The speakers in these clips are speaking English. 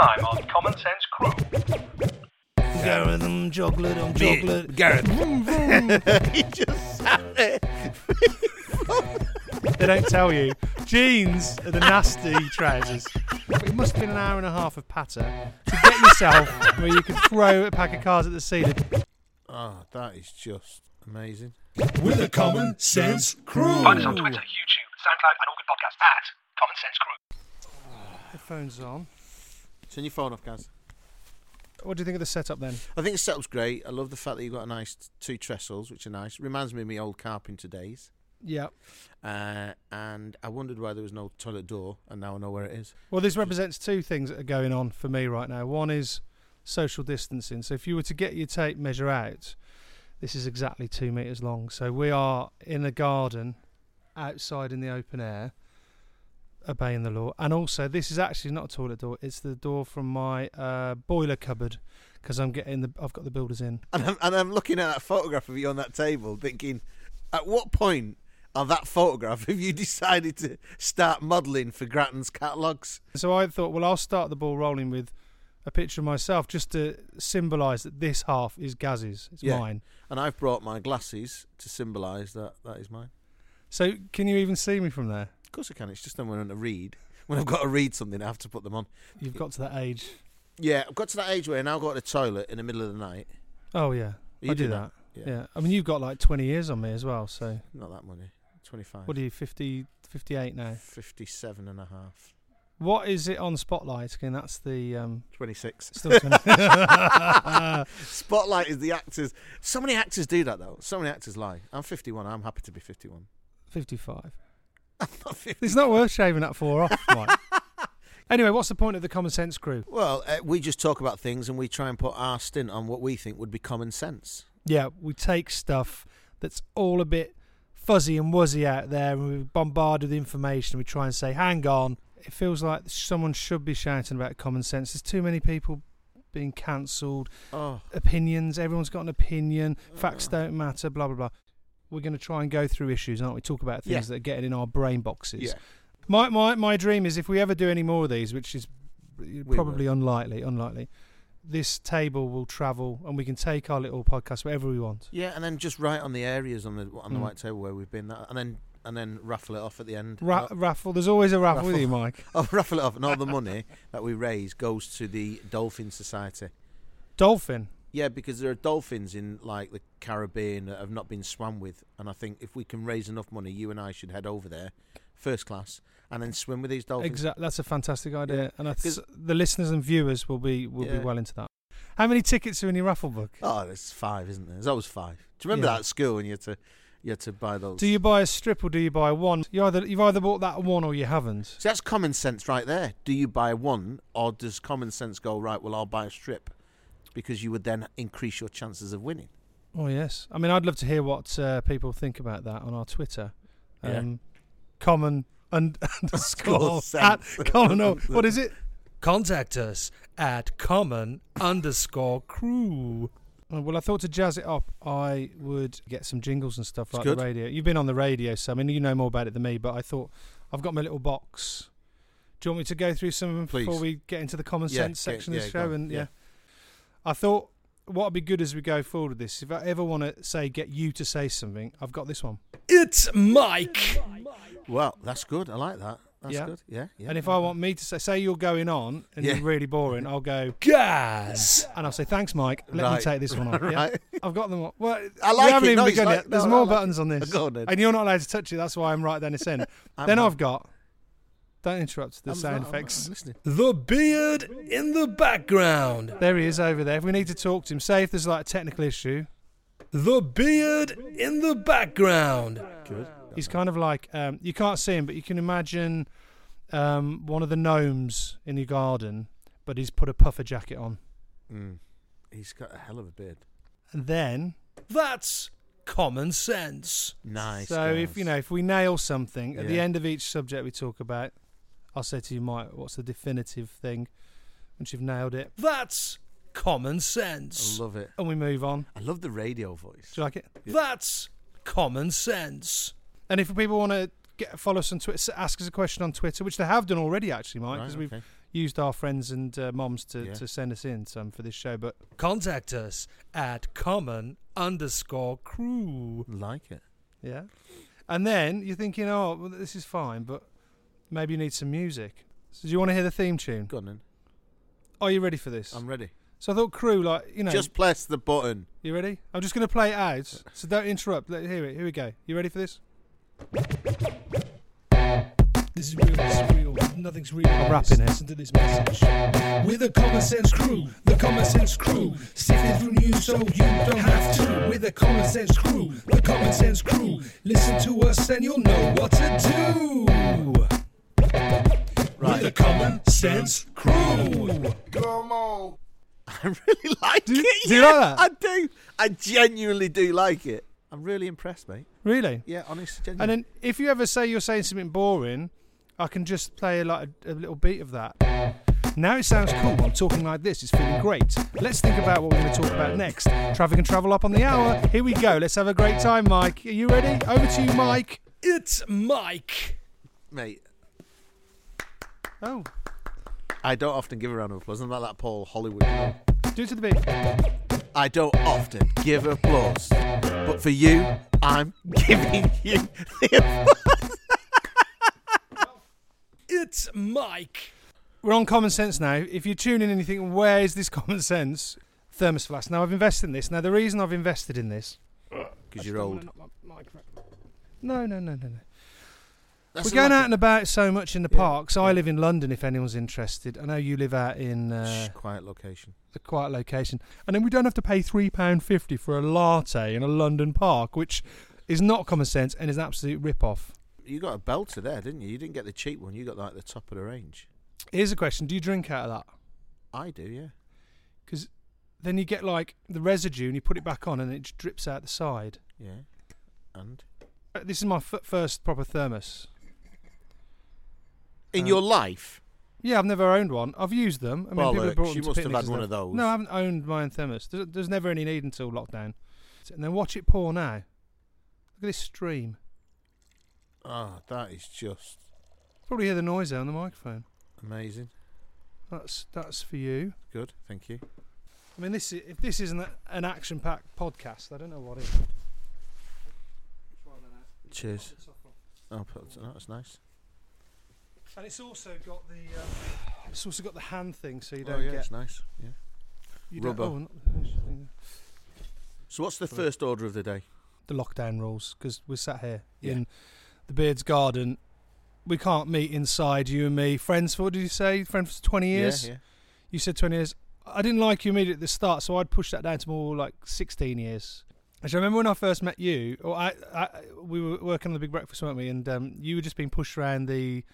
time on Common Sense Crew. Gareth, I'm chocolate, I'm Me- chocolate. Gareth. he just sat there. They don't tell you. Jeans are the nasty trousers. It must have been an hour and a half of patter to get yourself where you could throw a pack of cards at the ceiling. Oh, that is just amazing. With a common sense crew. Find us on Twitter, YouTube, SoundCloud, and all good podcasts at Common Sense Crew. Headphones on. Turn your phone off, guys. What do you think of the setup then? I think the setup's great. I love the fact that you've got a nice two trestles, which are nice. Reminds me of my old carpenter days. Yeah. Uh, and I wondered why there was no toilet door, and now I know where it is. Well, this represents two things that are going on for me right now. One is social distancing. So if you were to get your tape measure out, this is exactly two meters long. So we are in a garden outside in the open air, obeying the law. And also, this is actually not a toilet door; it's the door from my uh, boiler cupboard because I'm getting the I've got the builders in. And I'm, and I'm looking at that photograph of you on that table, thinking, at what point of that photograph have you decided to start modelling for Grattan's catalogues? So I thought, well, I'll start the ball rolling with a picture of myself just to symbolise that this half is Gaz's, it's Yeah. mine. And I've brought my glasses to symbolise that that is mine. So can you even see me from there? Of course I can. It's just then when I'm to read. When I've got to read something, I have to put them on. You've got to that age. Yeah, I've got to that age where I now go to the toilet in the middle of the night. Oh yeah, You I do do that. that? Yeah. Yeah. I mean, you've got like 20 years on me as well. So Not that many. 25. what are you, 50, 58 now? 57 and a half. What is it on Spotlight? Again, that's the um, 26. still 20. Spotlight is the actors. So many actors do that though. So many actors lie. I'm 51. I'm happy to be 51. 55. I'm not 50. It's not worth shaving that four off, Mike. anyway, what's the point of the Common Sense Crew? Well, uh, we just talk about things and we try and put our stint on what we think would be common sense. Yeah, we take stuff that's all a bit fuzzy and wuzzy out there, and we bombard with information. We try and say, "Hang on." It feels like someone should be shouting about common sense. There's too many people being cancelled. Oh, Opinions. Everyone's got an opinion. Facts don't matter. Blah blah blah. We're going to try and go through issues, aren't we? Talk about things Yeah. that are getting in our brain boxes. yeah. My my my dream is if we ever do any more of these, which is probably will. unlikely, unlikely. This table will travel, and we can take our little podcast wherever we want. Yeah, and then just write on the areas on the on the Mm. white table where we've been, and then and then raffle it off at the end. Ra- raffle. There's always a raffle, with Raffle. you, Mike. Oh, raffle it off, and all the money that we raise goes to the Dolphin Society. Dolphin. Yeah, because there are dolphins in like the Caribbean that have not been swam with, and I think if we can raise enough money, you and I should head over there, first class, and then swim with these dolphins. Exactly. That's a fantastic idea, Yeah, and I th- the listeners and viewers will be will be well into that. How many tickets are in your raffle book? Oh, there's five, isn't there? There's always five. Do you remember Yeah. that at school when you had to you had to buy those? Do you buy a strip or do you buy one? You either you've either bought that one or you haven't. See, that's common sense right there. Do you buy one, or does common sense go right? Well, I'll buy a strip, because you would then increase your chances of winning. Oh yes. I mean, I'd love to hear what uh, people think about that on our Twitter. Yeah. Um, common und- underscore at sense. common. oh, What is it? Contact us at common underscore crew. Oh, Well, I thought to jazz it up, I would get some jingles and stuff It's like good. the radio. You've been on the radio, so I mean, you know more about it than me. But I thought I've got my little box. Do you want me to go through some Please. before we get into the common Yeah, sense get- section of the show? go on, And yeah. Yeah. I thought what would be good as we go forward with this, if I ever want to say get you to say something, I've got this one. It's Mike. Well, that's good. I like that. That's Yeah. good. Yeah, yeah. and if I want me to say, say you're going on and Yeah. you're really boring, I'll go Gaz. and I'll say thanks, Mike. Let me take this one on. Yeah? right. I've got them. all. Well, I you like haven't it. even No, begun like- yet. There's no, more like buttons on this, Go on then. and you're not allowed to touch it. That's why I'm right then. It's in. I'm then not- I've got. Don't interrupt the I'm sound not- I'm- effects. I'm listening. The beard in the background. There he is over there. If we need to talk to him, say if there's like a technical issue. The beard in the background. Good. He's kind of like um, you can't see him, but you can imagine um, one of the gnomes in your garden, but he's put a puffer jacket on, Mm. He's got a hell of a beard. and then That's common sense. Nice. so if you know if we nail something at the end of each subject we talk about, I'll say to you, Mike, what's the definitive thing? Once you've nailed it, That's common sense. I love it. and we move on. I love the radio voice. Do you like it? That's common sense. And if people want to get follow us on Twitter, ask us a question on Twitter, which they have done already, actually, Mike, Right, because we've used our friends and uh, moms to, Yeah. to send us in some for this show, but Contact us at common underscore crew. Like it. yeah. And then you're thinking, oh, well, this is fine, but maybe you need some music. So do you want to hear the theme tune? Go on then. Are you ready for this? I'm ready. so I thought, crew, like you know, Just press the button. you ready? I'm just going to play it out, so don't interrupt. Let hear it. Here we go. You ready for this? This is real, this is real. Nothing's real. I'm rapping it. Listen to this message. We're the Common Sense Crew, the Common Sense Crew. Sifting through news so you don't have to. We're the Common Sense Crew, the Common Sense Crew. Listen to us and you'll know what to do. We're the Common Sense Crew. Come on. I really like Do- it. do you yeah, like that? I do. I genuinely do like it. I'm really impressed, mate. Really? Yeah, honest, And then if you ever say you're saying something boring, I can just play like a, a little beat of that. Now it sounds cool. I'm talking like this. It's feeling great. Let's think about what we're going to talk about next. Traffic and travel up on the hour. Here we go. Let's have a great time, Mike. Are you ready? Over to you, Mike. It's Mike. mate, Oh, I don't often give a round of applause. I'm like that Paul Hollywood. you do it to the beat. I don't often give applause, but for you, I'm giving you the applause. It's Mike. We're on common sense now. If you're tuning in and you think, where is this common sense? Thermos flask. Now I've invested in this. Now the reason I've invested in this. Uh, because you're old. No, no, no, no, no. That's We're going out and about so much in the Yeah, parks. I yeah. live in London. If anyone's interested, I know you live out in uh, Shh, quiet location. a quiet location, and then we don't have to pay three pound fifty for a latte in a London park, which is not common sense and is an absolute rip off. You got a belter there, didn't you? You didn't get the cheap one. You got like the top of the range. Here's a question: Do you drink out of that? I do, yeah. Because then you get like the residue, and you put it back on, and it just drips out the side. Yeah. And Uh, This is my f- first proper thermos. In Uh, your life, Yeah, I've never owned one. I've used them. I mean, people have brought them you must have had one of those. No, I haven't owned my own thermos. There's, there's never any need until lockdown. And then watch it pour now. Look at this stream. oh, that is just Probably hear the noise there on the microphone. amazing. That's that's for you. Good, thank you. I mean, this is, if this isn't an action-packed podcast, I don't know what is. Cheers. Oh, put- oh, that's nice. And it's also got the um, it's also got the hand thing, so you oh, don't oh, yeah, get it's nice. Yeah. you don't- rubber. oh, So, what's the first order of the day? the lockdown rules because we're sat here Yeah. in the Beard's Garden. We can't meet inside, you and me. Friends for what did you say? Friends for twenty years. Yeah, yeah. You said 20 years. I didn't like you immediately at the start, so I'd push that down to more like 16 years. Actually, I remember when I first met you, or I, I we were working on the Big Breakfast, weren't we? And um, you were just being pushed around the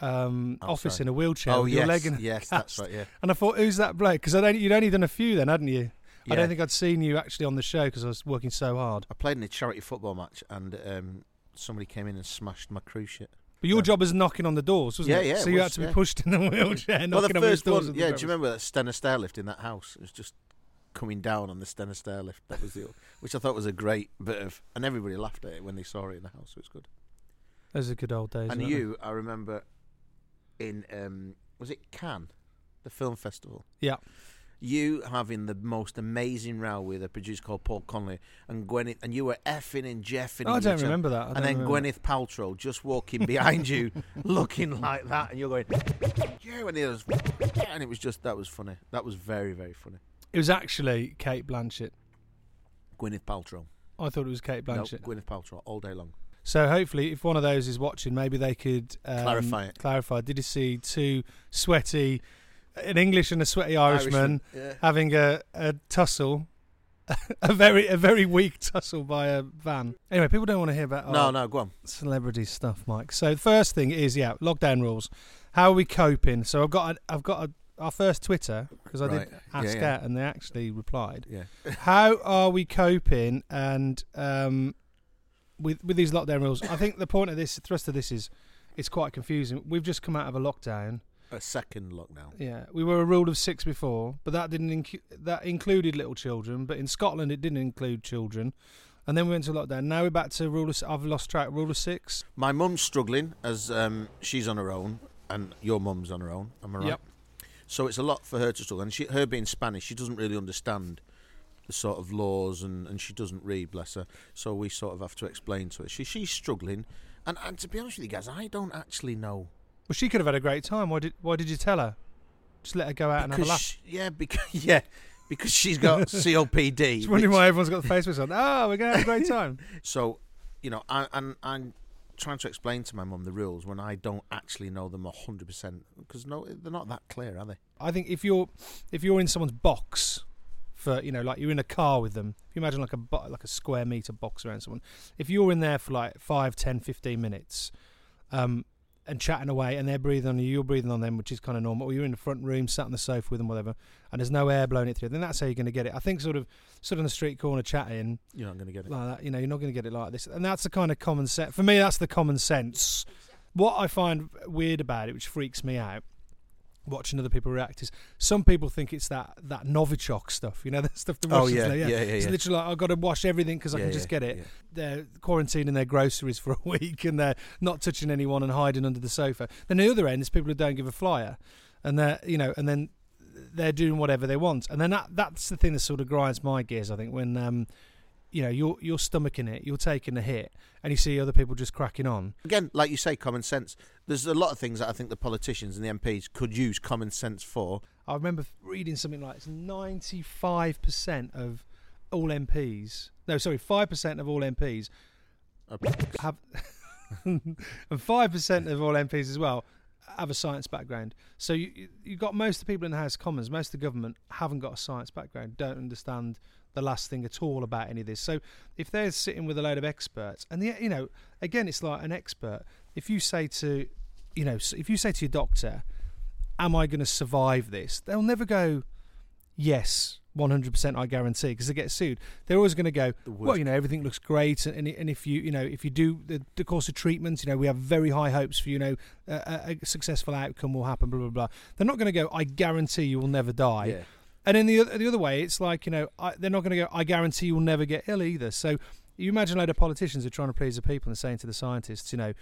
um, office Outside. in a wheelchair Oh, yes, your leg in yes, cast. that's right. Yeah. And I thought, who's that bloke? Because you'd only done a few then, hadn't you? I don't think I'd seen you actually on the show because I was working so hard. I played in a charity football match, and um, somebody came in and smashed my cruciate. But your Yeah. job was knocking on the doors, wasn't Yeah, it? yeah, So it you was, had to be yeah. pushed in a wheelchair, well, knocking the on the first doors. one, the yeah. Do you remember that Stannah stair lift in that house? It was just coming down on the Stannah stair lift. That was the, which I thought was a great bit of, and everybody laughed at it when they saw it in the house. So it was good. Those are good old days. and you, I remember, in um, was it Cannes, the film festival? Yeah. You having the most amazing row with a producer called Paul Conley and Gwyneth, and you were effing and jeffing. Oh, I don't remember that. I and then. Gwyneth Paltrow just walking behind you, looking like that, and you're going, yeah, and it was, and it was just that was funny. That was very very funny. It was actually Cate Blanchett. Gwyneth Paltrow, I thought it was Cate no, Blanchett. Gwyneth Paltrow all day long. So hopefully, if one of those is watching, maybe they could um, Clarify it. Clarify. Did you see two sweaty, an English and a sweaty Irishman, yeah. having a, a tussle, a very a very weak tussle by a van? Anyway, people don't want to hear about No, no, go on. celebrity stuff, Mike. So the first thing is yeah, lockdown rules. How are we coping? So I've got a, I've got a, our first Twitter because I Right. did Yeah, ask yeah. out and they actually replied. Yeah. How are we coping and um, with with these lockdown rules? I think the point of this, the thrust of this is, it's quite confusing. We've just come out of a lockdown. A second lockdown. Yeah, we were a rule of six before, but that didn't incu- that included little children. But in Scotland, it didn't include children. And then we went to lockdown. Now we're back to rule of. I've lost track. Rule of six. My mum's struggling as um, she's on her own. and your mum's on her own. Am I right? Yep. So it's a lot for her to struggle, and she, her being Spanish, she doesn't really understand the sort of laws, and, and she doesn't read, bless her. So we sort of have to explain to her. She she's struggling, and, and to be honest with you guys, I don't actually know Well, she could have had a great time. Why did Why did you tell her? Just let her go out and have a laugh. she- yeah, because yeah, because she's got COPD. Just wondering which- why everyone's got the face mask on. Oh, we're going to have a great time. So, you know, I, and I'm trying to explain to my mum the rules when I don't actually know them hundred percent because no, they're not that clear, are they? I think if you're if you're in someone's box for you know like you're in a car with them, if you imagine like a like a square meter box around someone, if you're in there for like 5, 10, 15 minutes, um, and chatting away, and they're breathing on you, you're breathing on them, which is kind of normal. Or you're in the front room, sat on the sofa with them, whatever, and there's no air blowing it through. Then that's how you're going to get it. I think sort of sort of on the street corner chatting You're not going to get it. like that. You know, you're not going to get it like this, and that's the kind of common sense. For me, that's the common sense. What I find weird about it, which freaks me out, watching other people react, is some people think it's that that Novichok stuff. You know, that stuff the Oh, Russians yeah, do, yeah, yeah, It's yeah. literally like I've got to wash everything because I can just yeah, get it. yeah. They're quarantining their groceries for a week and they're not touching anyone and hiding under the sofa. Then the other end is people who don't give a flyer, and they're you know, and then they're doing whatever they want, and then that that's the thing that sort of grinds my gears. I think when um, you know you're you're stomaching it, you're taking a hit, and you see other people just cracking on. Again, like you say, common sense. There's a lot of things that I think the politicians and the MPs could use common sense for. I remember reading something like it's 95% of all MPs. No, sorry, 5% of all MPs have, and 5% of all MPs as well have a science background. So you you- you've got most of the people in the House of Commons, most of the government haven't got a science background, don't understand the last thing at all about any of this. So if they're sitting with a load of experts, and the, you know, again, it's like an expert. If you say to, you know, if you say to your doctor, "Am I going to survive this?" They'll never go, "Yes." 100% I guarantee because they get sued. They're always going to go, well, you know, everything looks great, and, and if you, you know, if you do the, the course of treatment, you know, we have very high hopes for, you know, a, a- a successful outcome will happen. Blah blah blah. They're not going to go. I guarantee you will never die. yeah. And in the other, the other way, it's like you know, I, they're not going to go. I guarantee you'll never get ill either. So you imagine a load of politicians are trying to please the people and saying to the scientists, you know,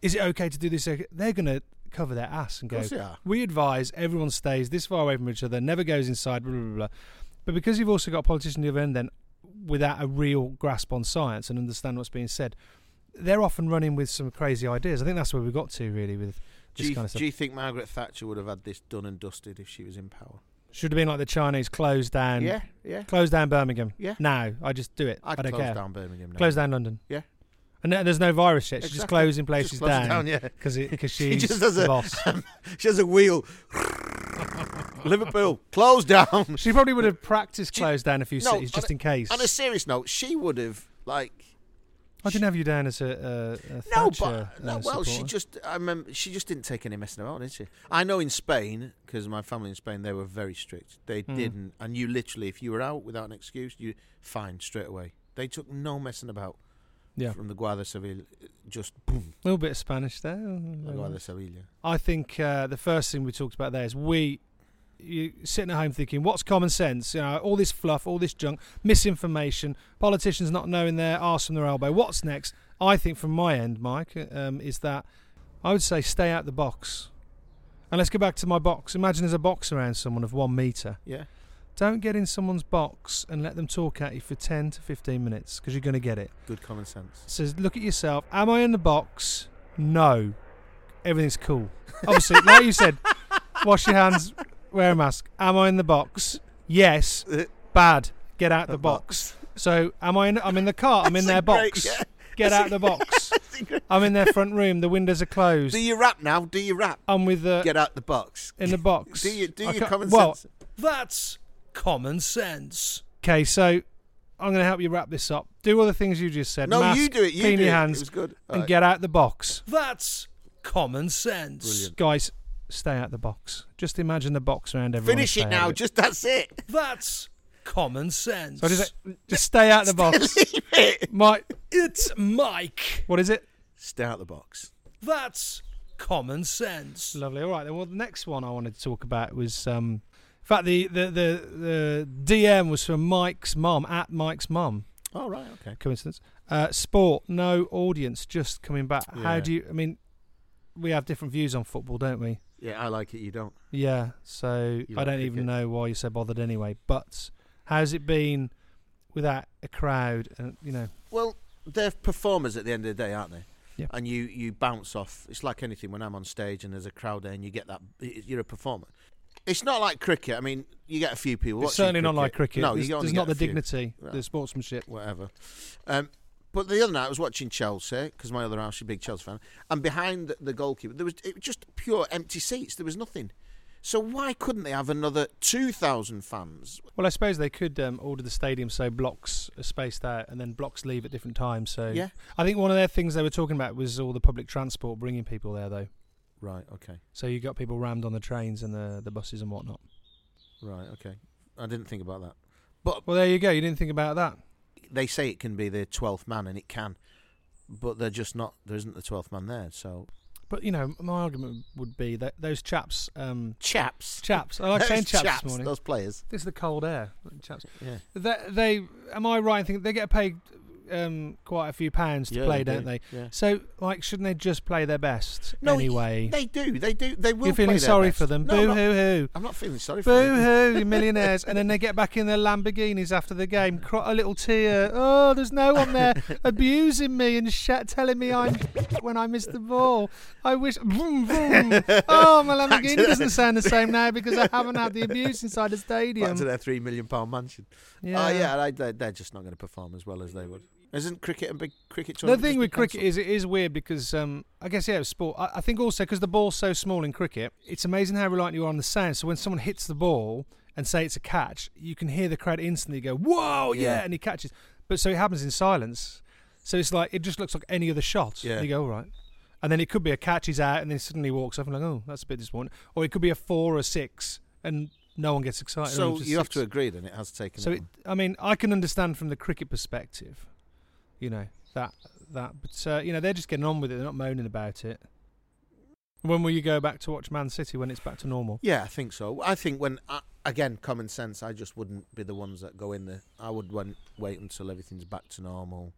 is it okay to do this? They're going to cover their ass and go. We advise everyone stays this far away from each other, never goes inside, blah, blah, blah. But because you've also got politicians politician on the other end, then without a real grasp on science and understand what's being said, they're often running with some crazy ideas. I think that's where we got to really with Do you, kind of stuff. do you think Margaret Thatcher would have had this done and dusted if she was in power? Should have been like the Chinese close down, yeah, yeah. close down Birmingham. Yeah. Now I just do it. I'd I don't close care. down Birmingham now. Close down London. Yeah. And there- there's no virus yet. She's just Exactly. closing Just places close it down down, yeah. because because She she's just has the a- boss. She has a wheel. Liverpool, closed down. She probably would have practiced closed down a few No, cities on just a- in case. On a serious note, she would have like I didn't have you down as a, a, a no, Thatcher, but no. uh, well, she just I remember she just didn't take any messing about, did she? I know in Spain because my family in Spain they were very strict. They Hmm. didn't, and you literally, if you were out without an excuse, you fine straight away. They took no messing about Yeah. from the Guardia Civil. Just boom, A little bit of Spanish there. the Guardia Civil. I think uh, the first thing we talked about there is we you sitting at home thinking, what's common sense? You know, all this fluff, all this junk, misinformation, politicians not knowing their arse from their elbow. What's next? I think from my end, Mike, um, is that I would say stay out the box. And let's go back to my box. Imagine there's a box around someone of one meter. Yeah, Don't get in someone's box and let them talk at you for 10 to 15 minutes because you're going to get it. good common sense. So look at yourself. Am I in the box? No. Everything's cool. Obviously, like you said, wash your hands, wear a mask. Am I in the box? Yes. Uh, Bad. Get out the, The box. So am I in? I'm in the car. I'm in their a great- box. yeah. Get out the box. I'm in their front room. The windows are closed. Do you rap now? Do you rap? I'm with the Get out the box. in the box. Do you do your common well, sense? That's common sense. Okay, so I'm going to help you wrap this up. Do all the things you just said. No, Mask, you do it. You clean do your it. hands, It good. and Alright. get out the box. That's common sense. Brilliant. Guys, stay out the box. Just imagine the box around everyone. Finish it now. of Just that's it. That's common sense. So just, just stay out the box. Leave it. Mike, it's Mike. What is it? Stay out the box. That's common sense. Lovely. All right. Then, well, the next one I wanted to talk about was, um, in fact, the the the, the DM was from Mike's mum at Mike's mum. Oh right, okay. Coincidence. Uh, sport, no audience, just coming back. How do you? I mean, we have different views on football, don't we? Yeah, I like it. You don't. Yeah. So You I like don't even cricket? know why you're so bothered anyway. But how's it been without a crowd? And you know, Well, they're performers at the end of the day, aren't they? Yeah. And you, you bounce off. It's like anything. When I'm on stage and there's a crowd there, and you get that, you're a performer. It's not like cricket. I mean, you get a few people. it's watching certainly not like cricket. No, there's, you only there's get not the a few. dignity, the sportsmanship. whatever. Um, but the other night I was watching Chelsea because my other half's a big Chelsea fan, and behind the, the goalkeeper there was it was just pure empty seats. There was nothing. So why couldn't they have another two thousand fans? Well, I suppose they could um, order the stadium so blocks are spaced out, and then blocks leave at different times. So Yeah. I think one of their things they were talking about was all the public transport bringing people there, though. Right. Okay. So you got people rammed on the trains and the the buses and whatnot. Right. Okay. I didn't think about that. But Well, there you go. You didn't think about that. They say it can be the twelfth man, and it can. But they're just not. There isn't the twelfth man there. So But you know, my argument would be that those chaps, um, chaps. chaps. I like saying Those chaps, this morning. Those players. This is the cold air, chaps. Yeah. They, they am I right? in thinking they get paid um, quite a few pounds to Yeah, play, they don't do. they? Yeah. So, like, shouldn't they just play their best No, anyway? They do. They do. They will. You're feeling sorry best. for them. No, Boo not- hoo hoo. I'm not feeling sorry for them. Boo hoo, you millionaires. and then they get back in their Lamborghinis after the game, cry a little tear. Oh, there's no one there abusing me and sh- telling me I'm when I miss the ball. I wish. Vroom, vroom. Oh, my Lamborghini doesn't sound the same now because I haven't had the abuse inside the Back stadium. to their three million pound mansion. Yeah. Oh yeah, they, they're, they're just not going to perform as well as they would. Isn't cricket a big cricket The thing with cricket is it is weird because um, I guess yeah, sport. I, I think also because the ball's so small in cricket, it's amazing how reliant you are on the sound. So when someone hits the ball and say it's a catch, you can hear the crowd instantly go "Whoa, yeah!" Yeah. and he catches. But so it happens in silence. So it's like it just looks like any other shot. Yeah. And you go all right. And then it could be a catch, he's out, and then suddenly walks off and like, oh, that's a bit disappointing. Or it could be a four or a six, and no one gets excited. So you have to agree then it has taken. So it. I mean, I can understand from the cricket perspective, you know that that, but uh, you know they're just getting on with it. They're not moaning about it. When will you go back to watch Man City when it's back to normal? yeah, I think so. I think when I, again common sense, I just wouldn't be the ones that go in there. I would wait, wait until everything's back to normal.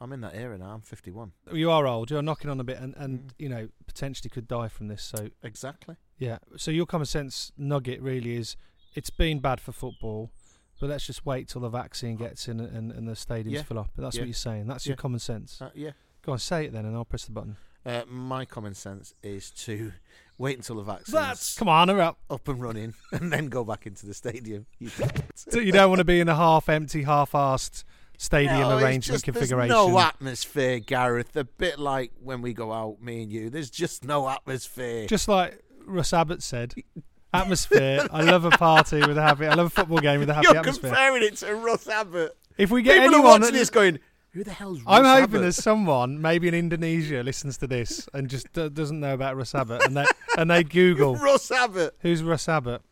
I'm in that era now. I'm 51. You are old. You're knocking on a bit, and, and Mm. you know potentially could die from this. So Exactly. yeah. So your common sense nugget really is it's been bad for football, but let's just wait till the vaccine gets in and, and the stadiums Yeah. fill up. That's Yeah. what you're saying. That's Yeah. your common sense. Uh, yeah. Go on, say it then, and I'll press the button. Uh, my common sense is to wait until the vaccine. That's come on, up. up and running, and then go back into the stadium. You So you don't want to be in a half-empty, half-assed stadium No, arrangement just- configuration. There's no atmosphere, Gareth. A bit like when we go out, me and you. There's just no atmosphere. Just like Russ Abbott said, atmosphere. I love a party with a happy. I love a football game with a happy You're atmosphere. comparing it to Russ Abbott. If we get People are anyone, watching that- this going, "Who the hell's Russ I'm hoping Abbott?" there's someone, maybe in Indonesia, listens to this and just d- doesn't know about Russ Abbott, and they and they Google Russ Abbott. who's Russ Abbott.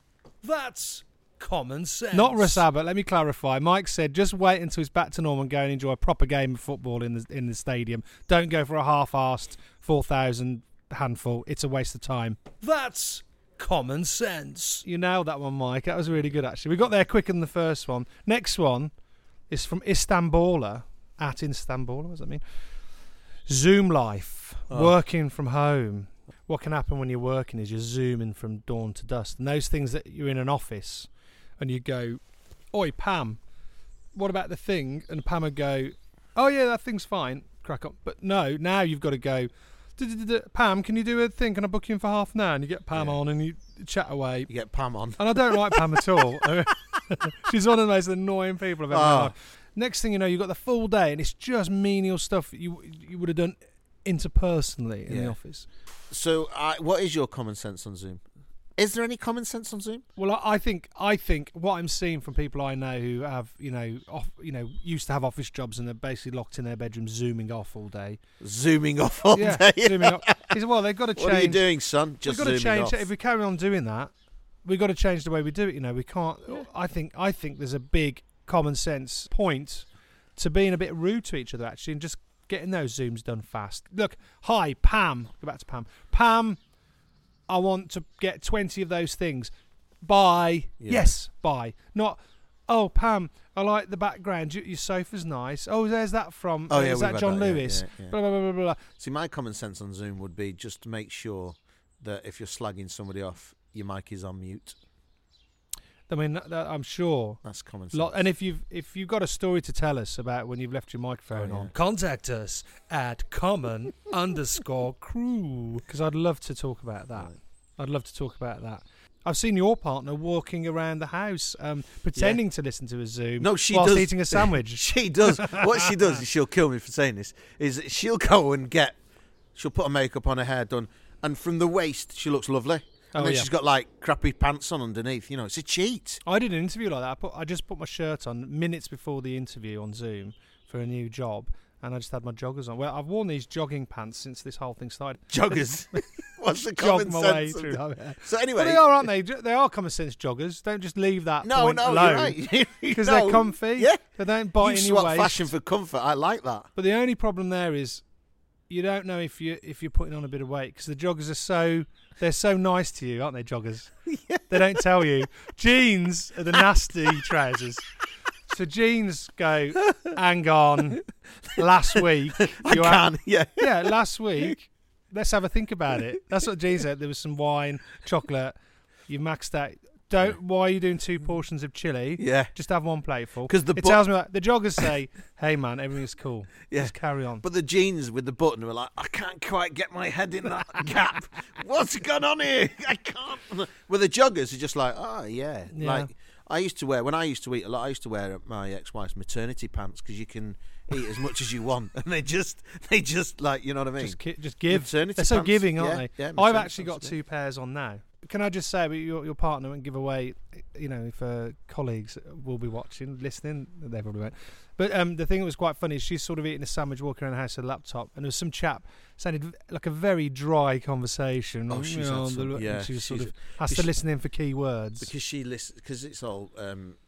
That's common sense. Not Russ Abbott. Let me clarify. Mike said just wait until he's back to normal and go and enjoy a proper game of football in the in the stadium. Don't go for a half-assed four thousand handful. It's a waste of time. That's common sense. You nailed that one, Mike. That was really good, actually. We got there quicker than the first one. Next one is from Istanbula, at Istanbul. What does that mean? Zoom life, Oh. working from home. What can happen when you're working is you're zooming from dawn to dusk. And those things that you're in an office and you go, Oi, Pam, what about the thing? And Pam would go, Oh, yeah, that thing's fine. Crack up. But no, now you've got to go, "Du-du-du-du, Pam, can you do a thing? Can I book you in for half an hour? And you get Pam Yeah. on and you chat away. You get Pam on. And I don't like Pam at all. She's one of the most annoying people I've ever ah. met. Next thing you know, you've got the full day, and it's just menial stuff you you would have done interpersonally in the office. So, I what is your common sense on Zoom? Is there any common sense on Zoom? Well, I, I think I think what I'm seeing from people I know who have you know off, you know used to have office jobs and they're basically locked in their bedroom zooming off all day. Zooming off all yeah, day. zooming off. He said, well, they've got to change. What are you doing, son? Just we've got to change off. if we carry on doing that we've got to change the way we do it you know we can't i think i think there's a big common sense point to being a bit rude to each other actually and just getting those zooms done fast look hi pam go back to pam pam i want to get 20 of those things buy Yeah. yes buy not Oh, Pam, I like the background. Your, your sofa's nice. Oh, there's that from. Oh yeah, is that John yeah, Lewis? yeah, yeah. Blah, blah, blah, blah, blah. See, my common sense on Zoom would be just to make sure that if you're slagging somebody off, your mic is on mute. I mean, that, that- I'm sure. That's common sense. Lot, and if you've if you've got a story to tell us about when you've left your microphone Oh, yeah. on, contact us at common underscore crew because I'd love to talk about that. Right. I'd love to talk about that. I've seen your partner walking around the house, um, pretending to listen to a Zoom No, she whilst does. eating a sandwich. she does. What she does, is she'll kill me for saying this, is she'll go and get, she'll put her makeup on, her hair done, and from the waist she looks lovely. And Oh, then yeah. she's got like crappy pants on underneath. You know, it's a cheat. I did an interview like that. I, put, I just put my shirt on minutes before the interview on Zoom for a new job, and I just had my joggers on. Well, I've worn these jogging pants since this whole thing started. Joggers. What's the common my way sense? through. So Well, anyway, they are, aren't they? They are common sense joggers. Don't just leave that no, point no, alone. you're right. Because No, they're comfy. Yeah, They don't you bite in your swap waist. fashion for comfort. I like that. But the only problem there is you don't know if you if you're putting on a bit of weight because the joggers are so they're so nice to you, aren't they? Joggers. They don't tell you. Jeans are the nasty trousers. So jeans go. Hang on. Last week, I you had- can. Yeah. yeah, last week. Let's have a think about it. That's what jeans said. There was some wine, chocolate. You maxed out. Don't. Why are you doing two mm. portions of chili? Yeah. Just have one plateful. Because the it bu- tells me like the joggers say, "Hey man, everything's cool. Yeah. Just carry on." But the jeans with the button were like, I can't quite get my head in that gap. What's going on here? I can't. Well, the joggers are just like, oh yeah. Yeah. Like I used to wear when I used to eat a lot. I used to wear my ex-wife's maternity pants because you can eat as much as you want, and they just, they just like, you know what I mean? Just, ki- just give. Maternity They're so pants, giving, aren't yeah, they? yeah, I've actually got two pairs on now. Can I just say, your your partner won't give away. You know, if uh, colleagues will be watching, listening, they probably won't. But um, the thing that was quite funny is she's sort of eating a sandwich, walking around the house with a laptop, and there was some chap sounded like a very dry conversation. Oh, she's you know, the- yeah, she was sort of has to she- listen in for key words. because she listens because it's all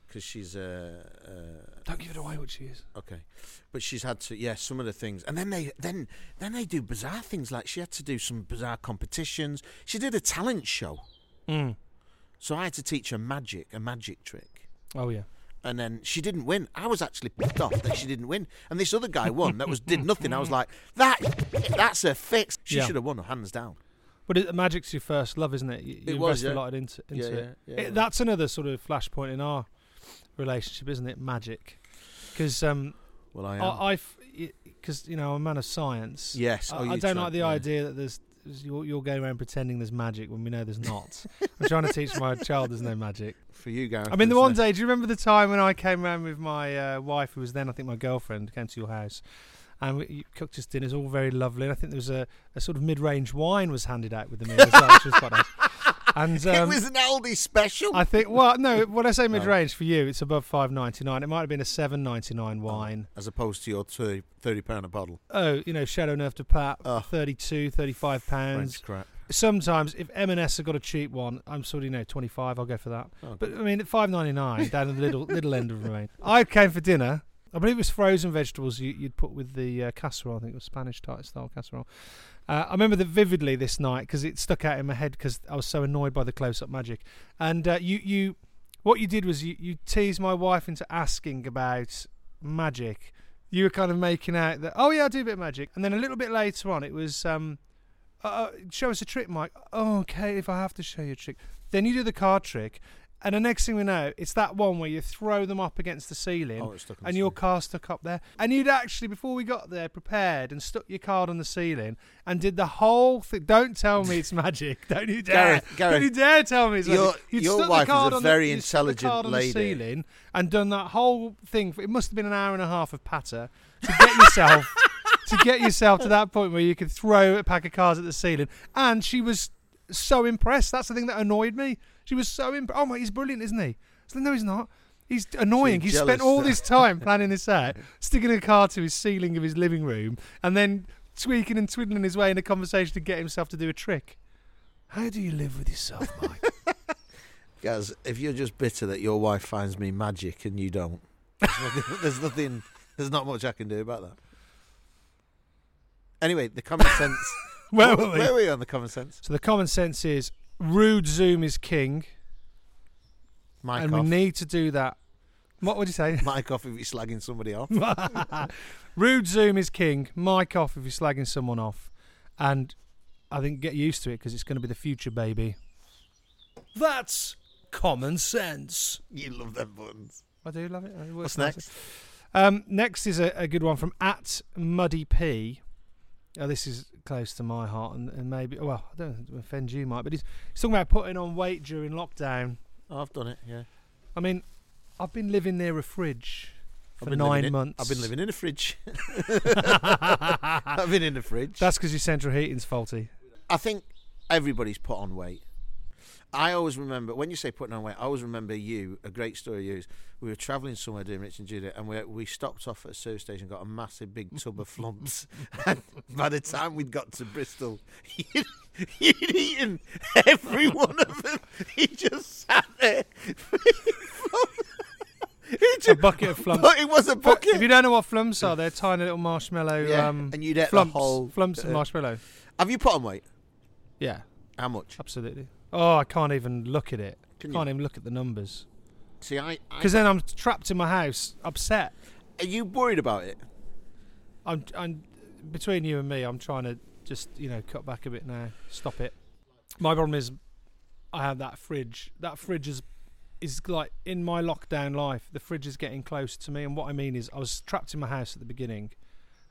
because she's uh, uh, Don't give it away what she is. Okay, but she's had to yeah some of the things, and then they then then they do bizarre things like she had to do some bizarre competitions. She did a talent show, Mm. so I had to teach her magic, a magic trick, Oh yeah. and then she didn't win. I was actually pissed off that she didn't win, and this other guy won. That was did nothing. I was like that that's a fix. She Yeah. should have won hands down. But it, magic's your first love, isn't it? You, you It was, invest a lot into, into Yeah, it. yeah, yeah. It- That's another sort of flashpoint in our relationship, isn't it? Magic, because um, Well, I am. I, because you know, I'm a man of science. yes, I, oh, I don't like the yeah. idea that there's you're, you're going around pretending there's magic when we know there's not. I'm trying to teach my child there's no magic. for you, Gareth. I mean, the one day, do you remember the time when I came around with my uh, wife, who was then, I think, my girlfriend, came to your house, and we, you cooked us dinners, all very lovely. And I think there was a, a sort of mid-range wine was handed out with the meal which was quite nice. And it um, was an Aldi special. I think, well, no, when I say mid-range for you, it's above five ninety nine. It might have been a seven ninety nine wine. as opposed to your 30, 30 pound a bottle. Oh, you know, Châteauneuf-du-Pape, Oh. 32, 35 pounds. French crap. Sometimes, if M&S have got a cheap one, I'm sort of, you know, 25, I'll go for that. Oh, But, I mean, at 5.99 down at the little, little end of the range. I came for dinner. I believe it was frozen vegetables you, you'd put with the uh, casserole. I think it was Spanish type style casserole. Uh, I remember that vividly this night because it stuck out in my head because I was so annoyed by the close-up magic. And uh, you, you, what you did was you, you teased my wife into asking about magic. You were kind of making out that, oh yeah, I do a bit of magic. And then a little bit later on, it was, um, uh, show us a trick, Mike. Oh, okay, if I have to show you a trick. Then you do the card trick. And the next thing we know, it's that one where you throw them up against the ceiling Oh, it's stuck on and the your car stuck up there. And you'd actually, before we got there, prepared and stuck your card on the ceiling and did the whole thing. Don't tell me it's magic. Don't you dare. Gareth, Gareth, Don't you dare tell me it's your- magic. You'd your wife is a very the intelligent lady. the ceiling and done that whole thing. For, it must have been an hour and a half of patter to get yourself to get yourself to that point where you could throw a pack of cards at the ceiling. And she was so impressed. That's the thing that annoyed me. She was so impressed. Oh my, he's brilliant, isn't he? I said, no, he's not. He's annoying. She's He's spent all this time planning this out, sticking a card to his ceiling of his living room, and then tweaking and twiddling his way in a conversation to get himself to do a trick. How do you live with yourself, Mike? Guys, if you're just bitter that your wife finds me magic and you don't, there's nothing, there's nothing, there's not much I can do about that. Anyway, the common sense. Where Where were we? where were we on the common sense? So the common sense is rude Zoom is king, Mic and off. we need to do that What would you say? Mic off if you're slagging somebody off. Rude Zoom is king. Mic off if you're slagging someone off. And I think get used to it because it's going to be the future, baby. That's common sense. you love them buttons. I do love it. It What's next? Um, next is a, a good one from at Muddy P. Oh, this is close to my heart, and, and maybe well, I don't know, offend you, Mike, but he's, he's talking about putting on weight during lockdown. Oh, I've done it. Yeah. I mean, I've been living near a fridge for nine in- months. I've been living in a fridge. I've been in the fridge. That's because your central heating's faulty. I think everybody's put on weight. I always remember when you say putting on weight. I always remember you. A great story of you is we were travelling somewhere doing Rich and Judy, and we we stopped off at a service station, got a massive big tub of flumps, and by the time we'd got to Bristol, you'd, you'd eaten every one of them. He just sat there. He A bucket of flumps. But it was a bucket. If you don't know what flumps are, they're tiny little marshmallow. Yeah, um, and you'd the flumps, whole- flumps and uh, marshmallow. Have you put on weight? Yeah, How much? absolutely. Oh, I can't even look at it. Can Can't you? even look at the numbers See, I. Because then I'm trapped in my house, upset. are you worried about it? I'm, I'm between you and me. I'm trying to just you know cut back a bit now. Stop it. My problem is, I have that fridge. That fridge is is like in my lockdown life. The fridge is getting close to me, and what I mean is, I was trapped in my house at the beginning,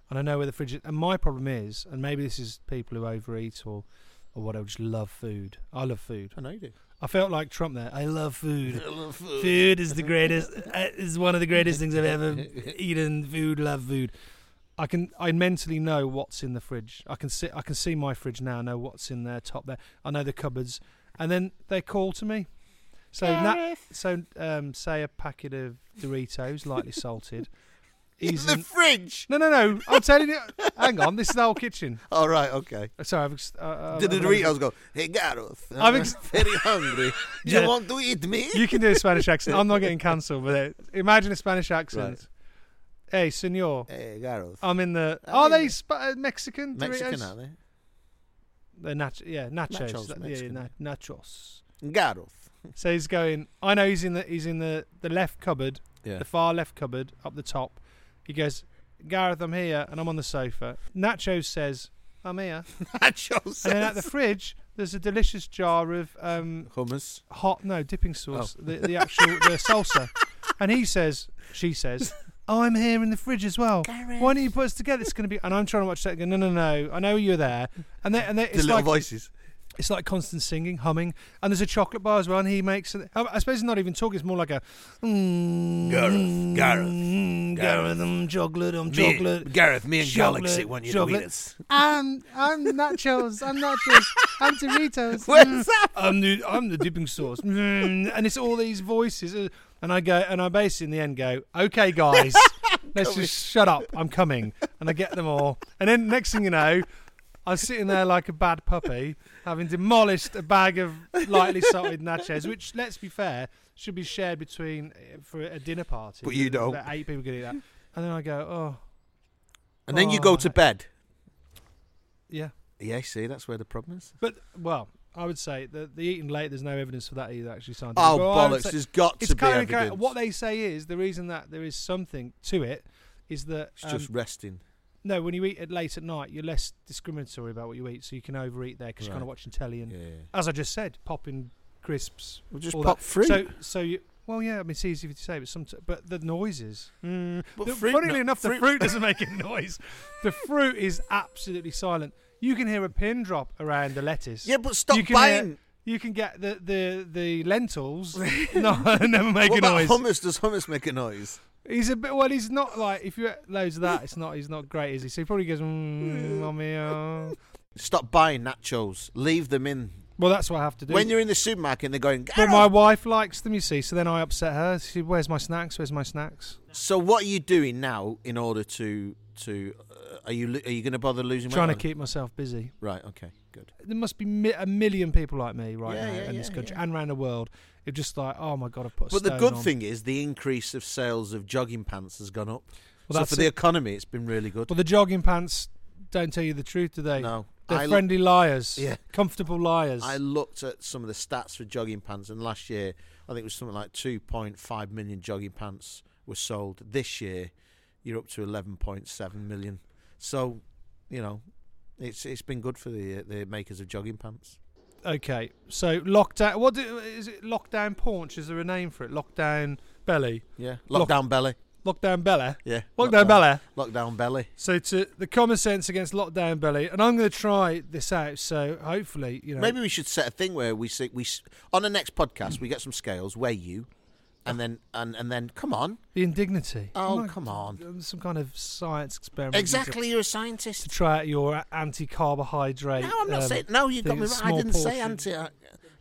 and I know where the fridge is. And my problem is, and maybe this is people who overeat or or whatever, just love food. I love food. I know you do. I felt like Trump there. I love food. I love food. Food is the greatest. uh, is one of the greatest things I've ever eaten. Food, love food. I can. I mentally know what's in the fridge. I can see. I can see my fridge now. I know what's in there, top there. I know the cupboards, and then they call to me. So na- so um, say a packet of Doritos, lightly salted. In the in- fridge. no, no, no. I'm telling you. Hang on. This is the whole kitchen. All right, okay. Sorry, I've. ex- Uh, uh, Did the Doritos go? Hey, Gareth, I'm ex- very hungry. Do Yeah. you want to eat me? You can do a Spanish accent. I'm not getting cancelled, but uh, imagine a Spanish accent. Hey, senor. Hey, Gareth. I'm in the. I Are mean- they sp- uh, Mexican? Mexican, Doritos? aren't they? They're nach- yeah, nachos. Nachos, yeah, na- nachos. Gareth. So he's going. I know he's in the. He's in the the left cupboard, Yeah. the far left cupboard up the top. He goes, Gareth, I'm here, and I'm on the sofa. Nachos says, I'm here, Nachos. and then at the fridge there's a delicious jar of um, hummus. hot no dipping sauce, Oh. the, the actual the salsa, and he says, she says, oh, I'm here in the fridge as well. Gareth. Why don't you put us together? It's going to be. And I'm trying to watch that. go, No, no, no. I know you're there. And then, and then The little like voices. It's like constant singing, humming. And there's a chocolate bar as well. And he makes. it- I I suppose it's not even talking. It's more like a. Mm, Gareth, Gareth, mm, Gareth. I'm chocolate. I'm chocolate. Gareth, me and Galaxy want you to to eat us. I'm I'm nachos. I'm nachos. I'm Doritos. Where's Mm. that? I'm the I'm the dipping sauce. Mm. And it's all these voices. uh, And I go and I basically in the end go, okay guys, let's just shut up. I'm coming. And I get them all. And then next thing you know, I'm sitting there like a bad puppy, having demolished a bag of lightly salted nachos, which let's be fair, should be shared between uh, for a dinner party. But you don't. That eight people can eat that. And then I go, oh And then you Oh, go to bed. yeah. Yeah, see, that's where the problem is. But well, I would say that the eating late. There's no evidence for that either. Actually, scientific. Oh, but bollocks. Say, there's got It's to be kind of evidence. what they say is the reason that there is something to it is that It's um, just resting. No, when you eat it late at night, you're less discriminatory about what you eat, so you can overeat there because you're kind of Right. watching telly and, Yeah. as I just said, popping crisps. We'll just all pop that. fruit. So, so you. Well, yeah, I mean, it's easy to say, but some, but the noises. Mm. But The- fruit funnily no- enough, the fruit- fruit doesn't make any noise. The fruit is absolutely silent. You can hear a pin drop around the lettuce. yeah, but stop you can buying. hear- You can get the the, the lentils. no, never make what a about noise. hummus? Does hummus make a noise? He's a bit. Well, he's not like if you loads of that, it's not. He's not great, is he? So he probably goes, mm, mommy. oh." Stop buying nachos. Leave them in. Well, that's what I have to do. When you're in the supermarket and they're going, but "Get my wife likes them, you see. So then I upset her. She, where's my snacks? Where's my snacks? so what are you doing now in order to to? Uh, are you lo- are you going to bother losing Trying to weight? keep myself busy. Right. Okay. Good. There must be mi- a million people like me right Yeah, now yeah, in this country and around the world. It's just like, oh my god, I've put. A But the good on. thing is the increase of sales of jogging pants has gone up. Well, so that's for the economy, it's been really good. Well, the jogging pants don't tell you the truth, do they? no, They're I friendly liars. Yeah. Comfortable liars. I looked at some of the stats for jogging pants, and last year I think it was something like 2.5 million jogging pants were sold. This year, you're up to 11.7 million. So, you know, it's it's been good for the uh, the makers of jogging pants. okay. So lockdown. What do, is it? Lockdown paunch. Is there a name for it? Lockdown belly. Yeah, Lock- lockdown belly. Lockdown belly. Yeah, Lockdown belly. Lockdown belly. So to the common sense against lockdown belly, and I'm going to try this out. So hopefully, you know, Maybe we should set a thing where we see we s- on the next podcast we get some scales, weigh you, and then and and then come on. the indignity. Oh, I'm come on. um, Some kind of science experiment. Exactly, you're a To, scientist. to try out your anti-carbohydrate. No, I'm not um, saying. No, you got thing, me. Right. I small didn't say portion. anti. I,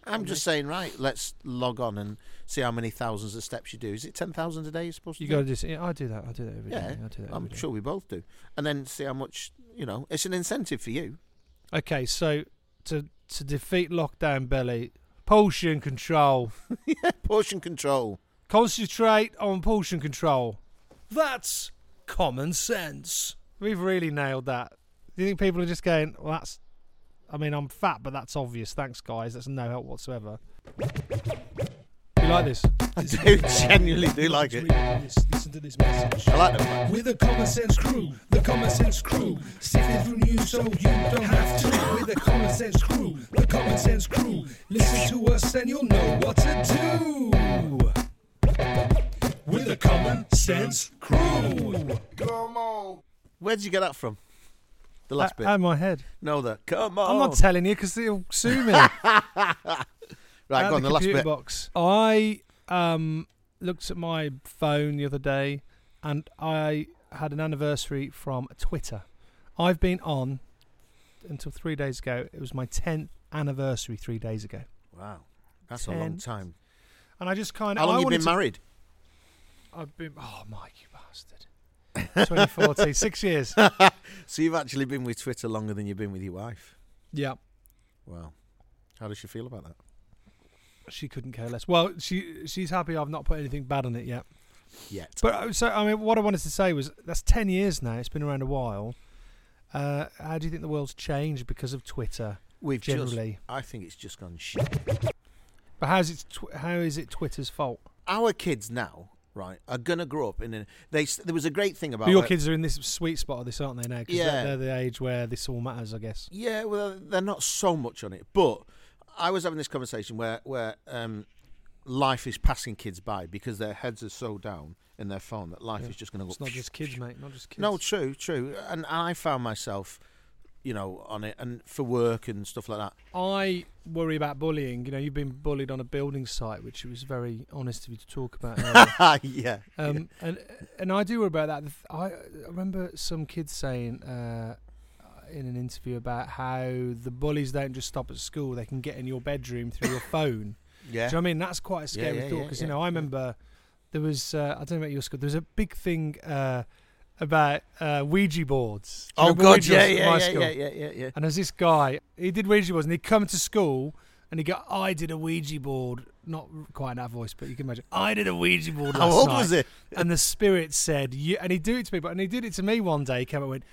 I'm just saying. Right, let's log on and see how many thousands of steps you do. Is it ten thousand a day? You're supposed to. You do? got to do. s- Yeah, I do that. I do that every day. Yeah, I do that. I'm every day. sure we both do. And then see how much. You know, it's an incentive for you. Okay, so to to defeat lockdown belly, portion control. yeah, portion control. Concentrate on portion control. That's common sense. We've really nailed that. Do you think people are just going, well, that's. I mean, I'm fat, but that's obvious. Thanks, guys. That's no help whatsoever. You like this? I do genuinely do like it. Listen to this message. I like them. We're the Common Sense Crew, the Common Sense Crew. Sifting through news so you don't have to. We're the Common Sense Crew, the Common Sense Crew. Listen to us and you'll know what to do. We're the Common Sense Crew. Come on. Where did you get that from? The last Out bit. out my head. no, that. Come on. I'm not telling you because they'll sue me. right, Out go on. the The last computer bit. box. I um looked at my phone the other day, and I had an anniversary from Twitter. I've been on until three days ago. It was my tenth anniversary three days ago, Wow, that's a long time. And I just kind of. How long I you been to- married? I've been. Oh, Mike, you bastard. 2014, six years. So you've actually been with Twitter longer than you've been with your wife. Yeah, Wow. How does she feel about that? she couldn't care less. Well, she she's happy I've not put anything bad on it yet. Yet. But uh, so I mean, what I wanted to say was that's ten years now. It's been around a while. Uh, how do you think the world's changed because of Twitter We've just. generally? I think it's just gone shit. But how's it? Tw- how is it Twitter's fault? Our kids now, right, are gonna grow up in a. They. There was a great thing about. But your kids are in this sweet spot of this, aren't they now? 'Cause Yeah. they're, they're the age where this all matters, I guess. Yeah, well, they're not so much on it, but I was having this conversation where where um, life is passing kids by because their heads are so down in their phone that life is just going to go. It's not just kids, mate. Not just kids. No, true, true, and I found myself, you know, on it and for work and stuff like that. I worry about bullying. You know, you've been bullied on a building site, which was very honest of you to talk about. yeah, Um, and and I do worry about that. I, I remember some kids saying uh, in an interview about how the bullies don't just stop at school; they can get in your bedroom through your phone. yeah. Do you know what I mean? That's quite a scary yeah, thought because yeah, you know I yeah. remember there was uh, I don't know about your school. There was a big thing uh, about uh, Ouija boards. Do Oh God, yeah, yeah, yeah, yeah, yeah, yeah, yeah. And there's this guy, he did Ouija boards, and he'd come to school, and he'd go, I did a Ouija board. Not quite in that voice, but you can imagine. I did a Ouija board How old night. was it? And the spirit said, you, and he'd do it to people, and he did it to me one day. He came up and went,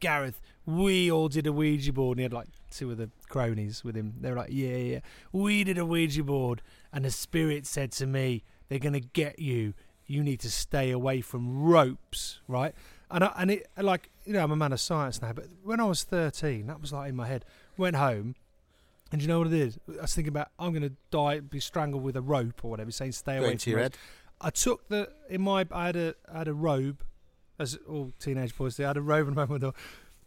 Gareth, we all did a Ouija board. And he had like two of the cronies with him. They were like, yeah, yeah, we did a Ouija board. And the spirit said to me, they're going to get you. You need to stay away from ropes, right? And I, and it like you know I'm a man of science now, but when I was 13, that was like in my head. Went home, and you know what it is? I was thinking about I'm going to die, be strangled with a rope or whatever, saying stay away Going from to your ropes. head. I took the in my I had a I had a robe, as all teenage boys do. I had a robe around my door.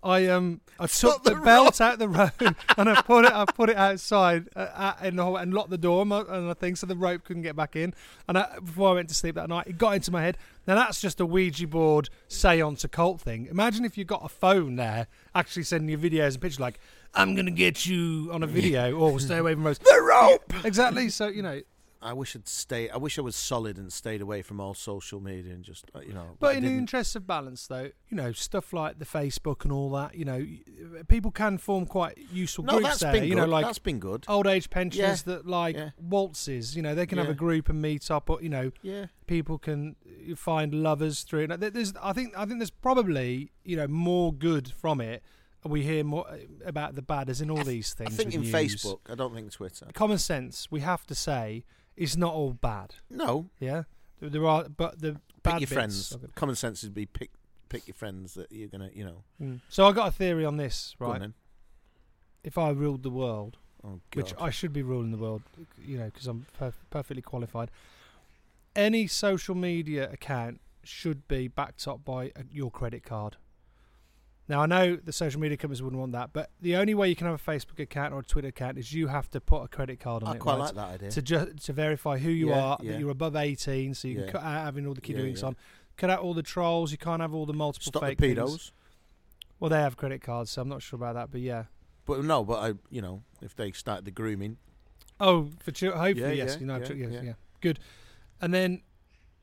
I um I took the the, belt out the robe and I put it I put it outside uh, in the hall and locked the door and, I think so the rope couldn't get back in. And I, before I went to sleep that night, it got into my head. Now that's just a Ouija board seance occult thing. Imagine if you got a phone there actually sending you videos and pictures like I'm gonna get you on a video or stay away from ropes. The rope. exactly. So you know, I wish I'd stay. I wish I was solid and stayed away from all social media and just, uh, you know. But I in the didn't. interest of balance, though, you know, stuff like the Facebook and all that, you know, people can form quite useful no, groups there. been you good. know, like that's been good. old age pensioners that like yeah. waltzes. You know, they can have a group and meet up, or you know, Yeah. people can uh, find lovers through it. There's, I think, I think there's probably you know more good from it we hear more uh, about the bad as in all these things. I think in news. Facebook. I don't think Twitter. common sense. We have to say it's not all bad. No, Yeah, there, there are, but the pick bad your friends. Common sense would be pick pick your friends that you're gonna, you know. Mm. So I got a theory on this, Go on right? If I ruled the world, Oh which I should be ruling the world, you know, because I'm per- perfectly qualified. Any social media account should be backed up by uh, your credit card. Now I know the social media companies wouldn't want that, but the only way you can have a Facebook account or a Twitter account is you have to put a credit card on I it. quite right? like that idea. to ju- to verify who you Yeah, are, yeah. that you're above 18, so you Yeah. can cut out having all the kid yeah. on. Cut out all the trolls. You can't have all the multiple Stop the fake things. pedos. Well, they have credit cards, so I'm not sure about that, but yeah. But no, but I, you know, if they start the grooming, Oh, for chil- hopefully yes, you know, yes, yeah, good. And then,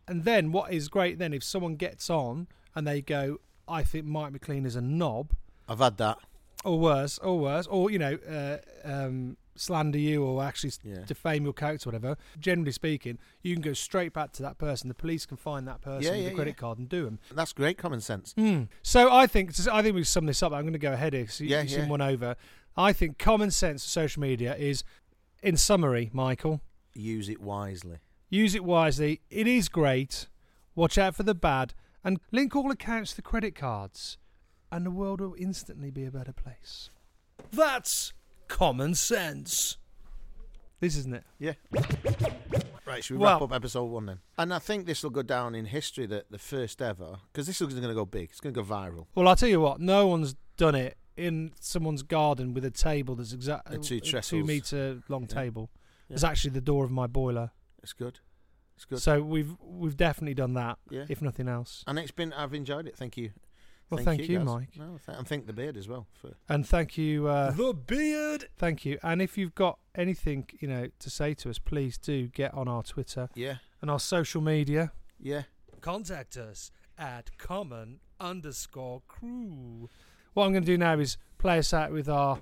and then what is great then if someone gets on and they go, I think Mike McLean is a knob, I've had that. or worse, or worse, or you know, uh, um, slander you or actually Yeah. defame your character, whatever. Generally speaking, you can go straight back to that person. The police can find that person Yeah, with yeah, the credit card and do them. That's great common sense. So I think I think we sum this up. I'm going to go ahead here. So you, Yeah, you one over. I think common sense of social media is, in summary, Michael, Use it wisely. use it wisely. It is great. Watch out for the bad, and link all accounts to credit cards, and the world will instantly be a better place. That's common sense. This isn't it. Yeah. Right, should we Well- wrap up episode one then? And I think this will go down in history that the first ever, because this is going to go big. It's going to go viral. Well, I'll tell you what. No one's done it in someone's garden with a table that's exactly two a two trestles. meter long Yeah. table. Yeah. It's actually the door of my boiler. It's good. It's good. So we've we've definitely done that, yeah. if nothing else. and it's been. I've enjoyed it. Thank you. Well, thank you, guys. Mike. No, th- and thank the beard as well for. And thank you, uh, The beard. thank you. And if you've got anything you know to say to us, please do get on our Twitter Yeah. and our social media. Yeah. Contact us at common underscore crew. What I'm going to do now is play us out with our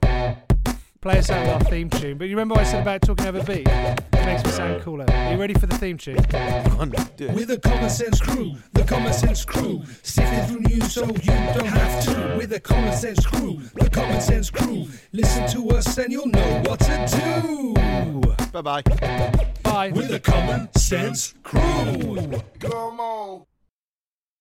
play us out with our theme tune. But you remember what I said about talking over beat? It makes me sound oh. cooler. Are you ready for the theme tune? On, do it. We're the Common Sense Crew, the Common Sense Crew. Sifting through news so you don't have to. We're the Common Sense Crew, the Common Sense Crew. Listen to us and you'll know what to do. Bye bye. Bye. We're the Common Sense Crew. Come on.